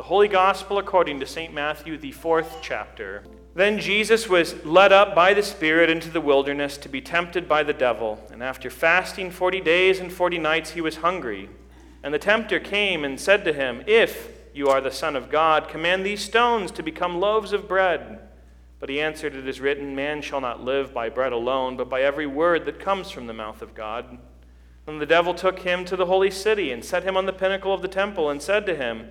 The Holy Gospel according to St. Matthew, the fourth chapter. Then Jesus was led up by the Spirit into the wilderness to be tempted by the devil. And after fasting forty days and forty nights, he was hungry. And the tempter came and said to him, If you are the Son of God, command these stones to become loaves of bread. But he answered, It is written, Man shall not live by bread alone, but by every word that comes from the mouth of God. And the devil took him to the holy city and set him on the pinnacle of the temple and said to him,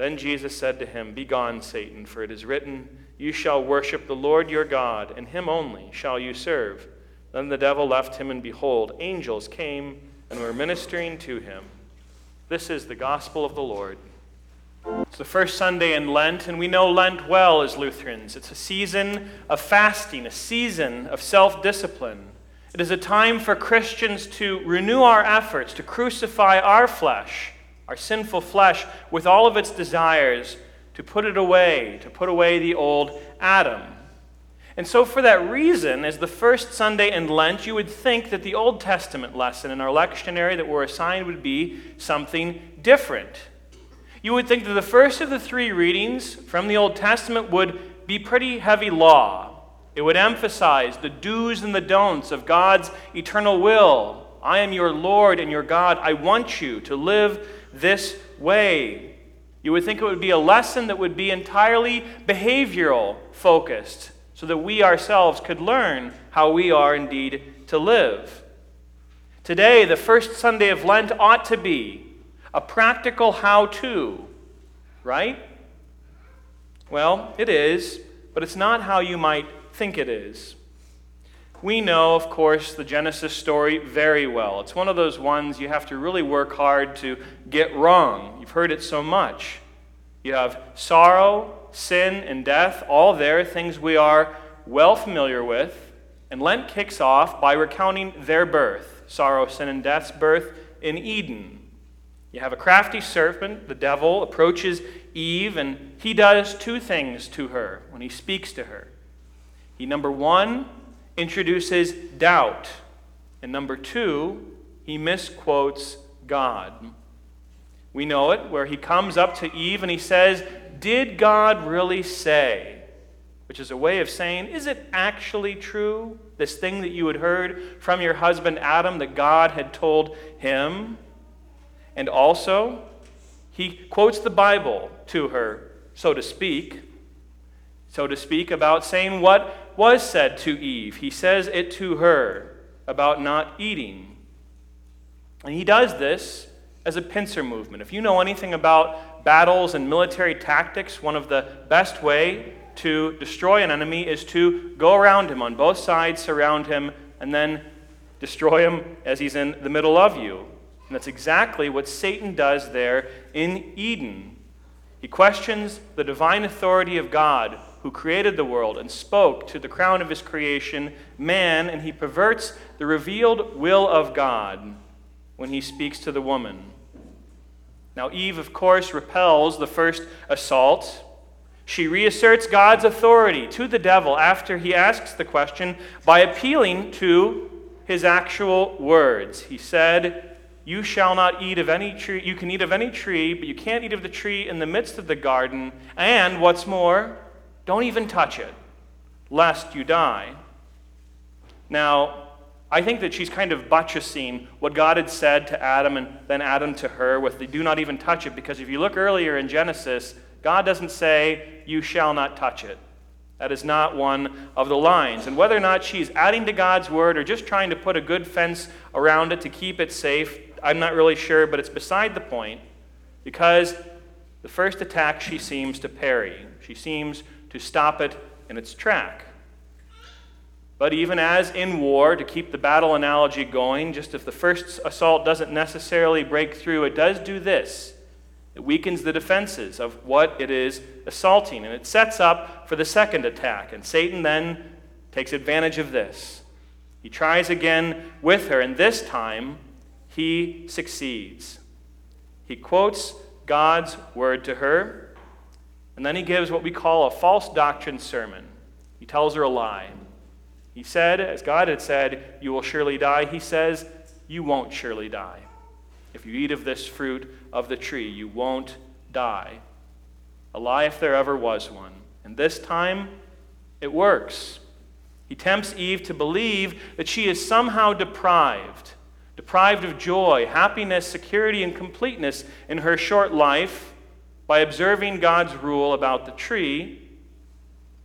Then Jesus said to him, Begone, Satan, for it is written, You shall worship the Lord your God, and him only shall you serve. Then the devil left him, and behold, angels came and were ministering to him. This is the gospel of the Lord. It's the first Sunday in Lent, and we know Lent well as Lutherans. It's a season of fasting, a season of self discipline. It is a time for Christians to renew our efforts to crucify our flesh our sinful flesh, with all of its desires, to put it away, to put away the old Adam. And so, for that reason, as the first Sunday in Lent, you would think that the Old Testament lesson in our lectionary that we're assigned would be something different. You would think that the first of the three readings from the Old Testament would be pretty heavy law. It would emphasize the do's and the don'ts of God's eternal will. I am your Lord and your God. I want you to live this way. You would think it would be a lesson that would be entirely behavioral focused so that we ourselves could learn how we are indeed to live. Today, the first Sunday of Lent ought to be a practical how to, right? Well, it is, but it's not how you might think it is. We know, of course, the Genesis story very well. It's one of those ones you have to really work hard to get wrong. You've heard it so much. You have sorrow, sin, and death, all there, things we are well familiar with. And Lent kicks off by recounting their birth sorrow, sin, and death's birth in Eden. You have a crafty serpent, the devil, approaches Eve, and he does two things to her when he speaks to her. He, number one, introduces doubt. And number two, he misquotes God. We know it where he comes up to Eve and he says, Did God really say? Which is a way of saying, Is it actually true? This thing that you had heard from your husband Adam that God had told him? And also, he quotes the Bible to her, so to speak, so to speak, about saying what was said to Eve. He says it to her about not eating. And he does this as a pincer movement. If you know anything about battles and military tactics, one of the best way to destroy an enemy is to go around him on both sides, surround him, and then destroy him as he's in the middle of you. And that's exactly what Satan does there in Eden. He questions the divine authority of God who created the world and spoke to the crown of his creation, man, and he perverts the revealed will of God when he speaks to the woman. Now, Eve, of course, repels the first assault. She reasserts God's authority to the devil after he asks the question by appealing to his actual words. He said, You shall not eat of any tree, you can eat of any tree, but you can't eat of the tree in the midst of the garden. And what's more, don't even touch it, lest you die. Now, I think that she's kind of buttressing what God had said to Adam and then Adam to her with the do not even touch it, because if you look earlier in Genesis, God doesn't say, you shall not touch it. That is not one of the lines. And whether or not she's adding to God's word or just trying to put a good fence around it to keep it safe, I'm not really sure, but it's beside the point because the first attack she seems to parry. She seems to stop it in its track. But even as in war, to keep the battle analogy going, just if the first assault doesn't necessarily break through, it does do this. It weakens the defenses of what it is assaulting, and it sets up for the second attack. And Satan then takes advantage of this. He tries again with her, and this time he succeeds. He quotes God's word to her, and then he gives what we call a false doctrine sermon. He tells her a lie. He said, as God had said, You will surely die. He says, You won't surely die. If you eat of this fruit of the tree, you won't die. A lie if there ever was one. And this time, it works. He tempts Eve to believe that she is somehow deprived, deprived of joy, happiness, security, and completeness in her short life by observing God's rule about the tree,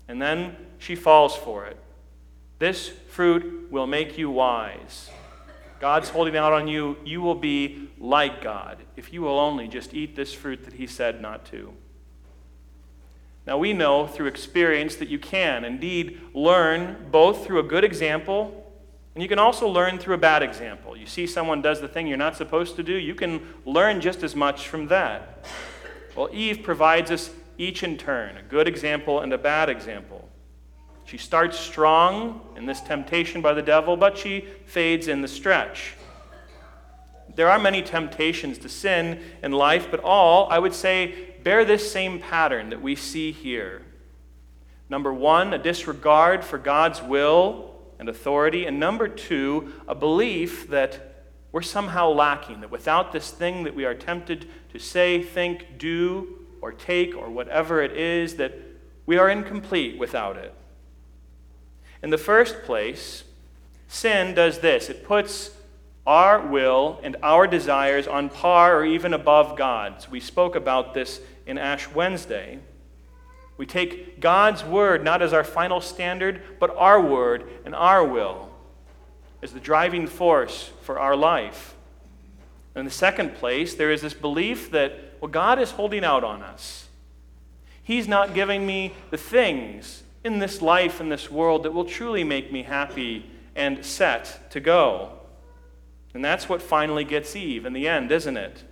and then she falls for it. This fruit will make you wise. God's holding out on you. You will be like God if you will only just eat this fruit that He said not to. Now, we know through experience that you can indeed learn both through a good example and you can also learn through a bad example. You see someone does the thing you're not supposed to do, you can learn just as much from that. Well, Eve provides us each in turn a good example and a bad example. She starts strong in this temptation by the devil, but she fades in the stretch. There are many temptations to sin in life, but all, I would say, bear this same pattern that we see here. Number one, a disregard for God's will and authority. And number two, a belief that we're somehow lacking, that without this thing that we are tempted to say, think, do, or take, or whatever it is, that we are incomplete without it. In the first place, sin does this it puts our will and our desires on par or even above God's. We spoke about this in Ash Wednesday. We take God's word not as our final standard, but our word and our will as the driving force for our life. In the second place, there is this belief that, well, God is holding out on us. He's not giving me the things in this life, in this world, that will truly make me happy and set to go. And that's what finally gets Eve in the end, isn't it?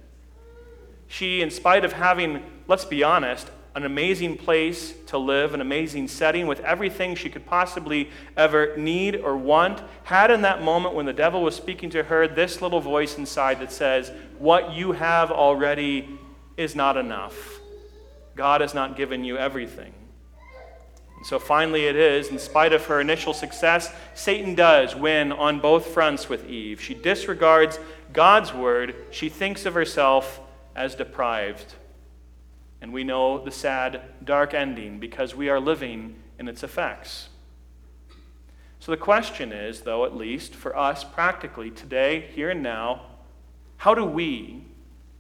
She, in spite of having, let's be honest, an amazing place to live, an amazing setting with everything she could possibly ever need or want, had in that moment when the devil was speaking to her this little voice inside that says, What you have already is not enough. God has not given you everything. So finally, it is, in spite of her initial success, Satan does win on both fronts with Eve. She disregards God's word, she thinks of herself as deprived. And we know the sad, dark ending because we are living in its effects. So the question is, though, at least for us practically today, here and now, how do we,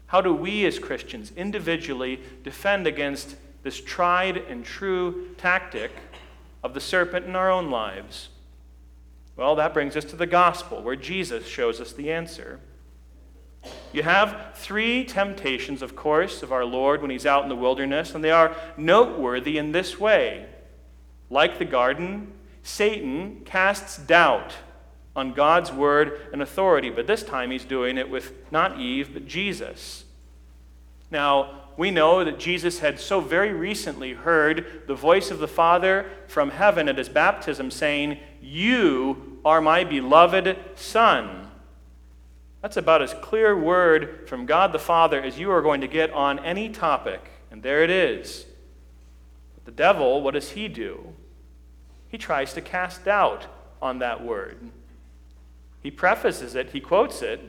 how do we as Christians individually defend against this tried and true tactic of the serpent in our own lives? Well, that brings us to the gospel, where Jesus shows us the answer. You have three temptations, of course, of our Lord when he's out in the wilderness, and they are noteworthy in this way. Like the garden, Satan casts doubt on God's word and authority, but this time he's doing it with not Eve, but Jesus. Now, we know that Jesus had so very recently heard the voice of the Father from heaven at his baptism saying, You are my beloved Son. That's about as clear word from God the Father as you are going to get on any topic. And there it is. But the devil, what does he do? He tries to cast doubt on that word. He prefaces it, he quotes it,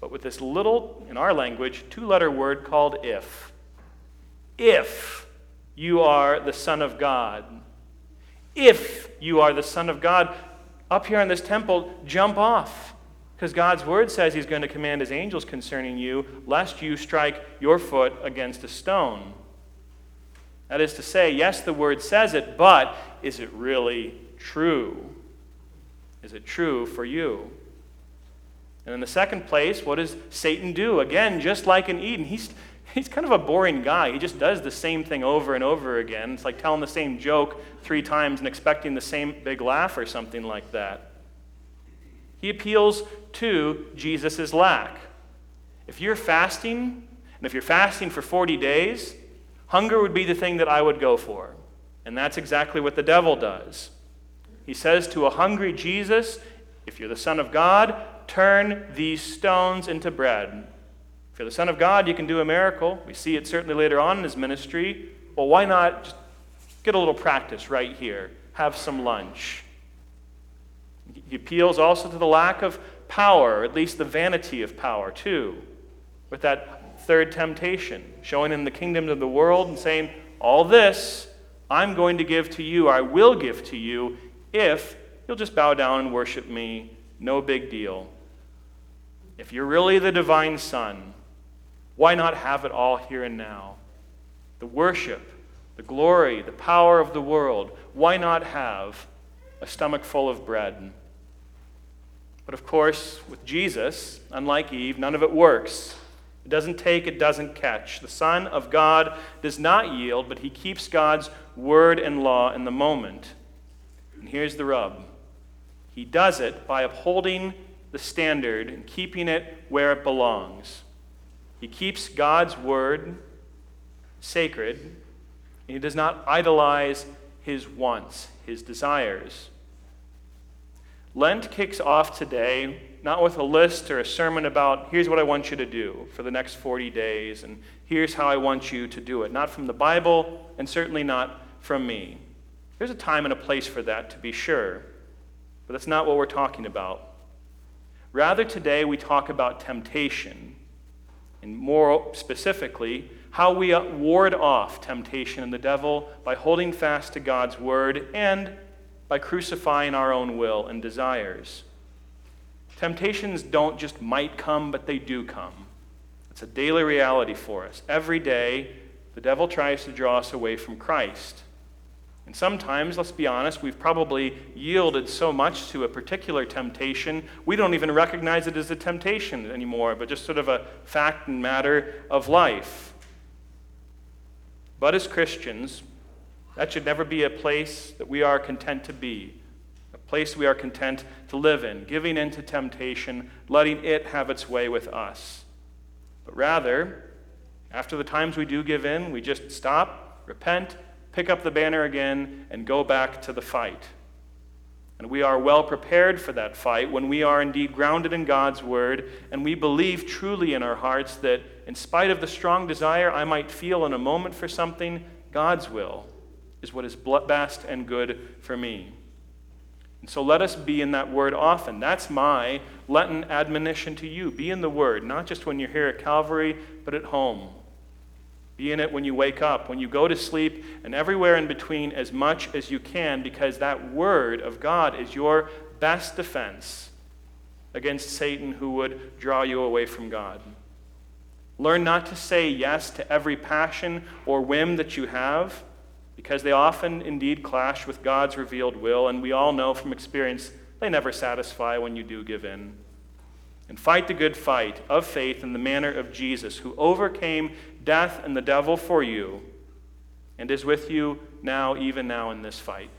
but with this little, in our language, two letter word called if if you are the Son of God. If you are the Son of God, up here in this temple, jump off. Because God's word says he's going to command his angels concerning you, lest you strike your foot against a stone. That is to say, yes, the word says it, but is it really true? Is it true for you? And in the second place, what does Satan do? Again, just like in Eden, he's, he's kind of a boring guy. He just does the same thing over and over again. It's like telling the same joke three times and expecting the same big laugh or something like that. He appeals to Jesus' lack. If you're fasting And if you're fasting for 40 days, hunger would be the thing that I would go for. And that's exactly what the devil does. He says to a hungry Jesus, If you're the Son of God, turn these stones into bread. If you're the Son of God, you can do a miracle. We see it certainly later on in his ministry. Well, why not just get a little practice right here? Have some lunch. He appeals also to the lack of power, or at least the vanity of power, too, with that third temptation, showing in the kingdom of the world and saying, All this I'm going to give to you, I will give to you, if you'll just bow down and worship me. No big deal. If you're really the divine Son, why not have it all here and now? The worship, the glory, the power of the world. Why not have a stomach full of bread? But of course, with Jesus, unlike Eve, none of it works. It doesn't take, it doesn't catch. The Son of God does not yield, but he keeps God's word and law in the moment. And here's the rub He does it by upholding the standard and keeping it where it belongs. He keeps God's word sacred, and he does not idolize his wants, his desires. Lent kicks off today not with a list or a sermon about, here's what I want you to do for the next 40 days, and here's how I want you to do it. Not from the Bible, and certainly not from me. There's a time and a place for that, to be sure, but that's not what we're talking about. Rather, today we talk about temptation, and more specifically, how we ward off temptation and the devil by holding fast to God's word and by crucifying our own will and desires. Temptations don't just might come, but they do come. It's a daily reality for us. Every day, the devil tries to draw us away from Christ. And sometimes, let's be honest, we've probably yielded so much to a particular temptation, we don't even recognize it as a temptation anymore, but just sort of a fact and matter of life. But as Christians, that should never be a place that we are content to be, a place we are content to live in, giving in to temptation, letting it have its way with us. But rather, after the times we do give in, we just stop, repent, pick up the banner again, and go back to the fight. And we are well prepared for that fight when we are indeed grounded in God's word and we believe truly in our hearts that, in spite of the strong desire I might feel in a moment for something, God's will is what is best and good for me. And so let us be in that word often. That's my Lenten admonition to you. Be in the word, not just when you're here at Calvary, but at home. Be in it when you wake up, when you go to sleep, and everywhere in between as much as you can, because that word of God is your best defense against Satan who would draw you away from God. Learn not to say yes to every passion or whim that you have because they often indeed clash with God's revealed will, and we all know from experience they never satisfy when you do give in. And fight the good fight of faith in the manner of Jesus, who overcame death and the devil for you, and is with you now, even now in this fight.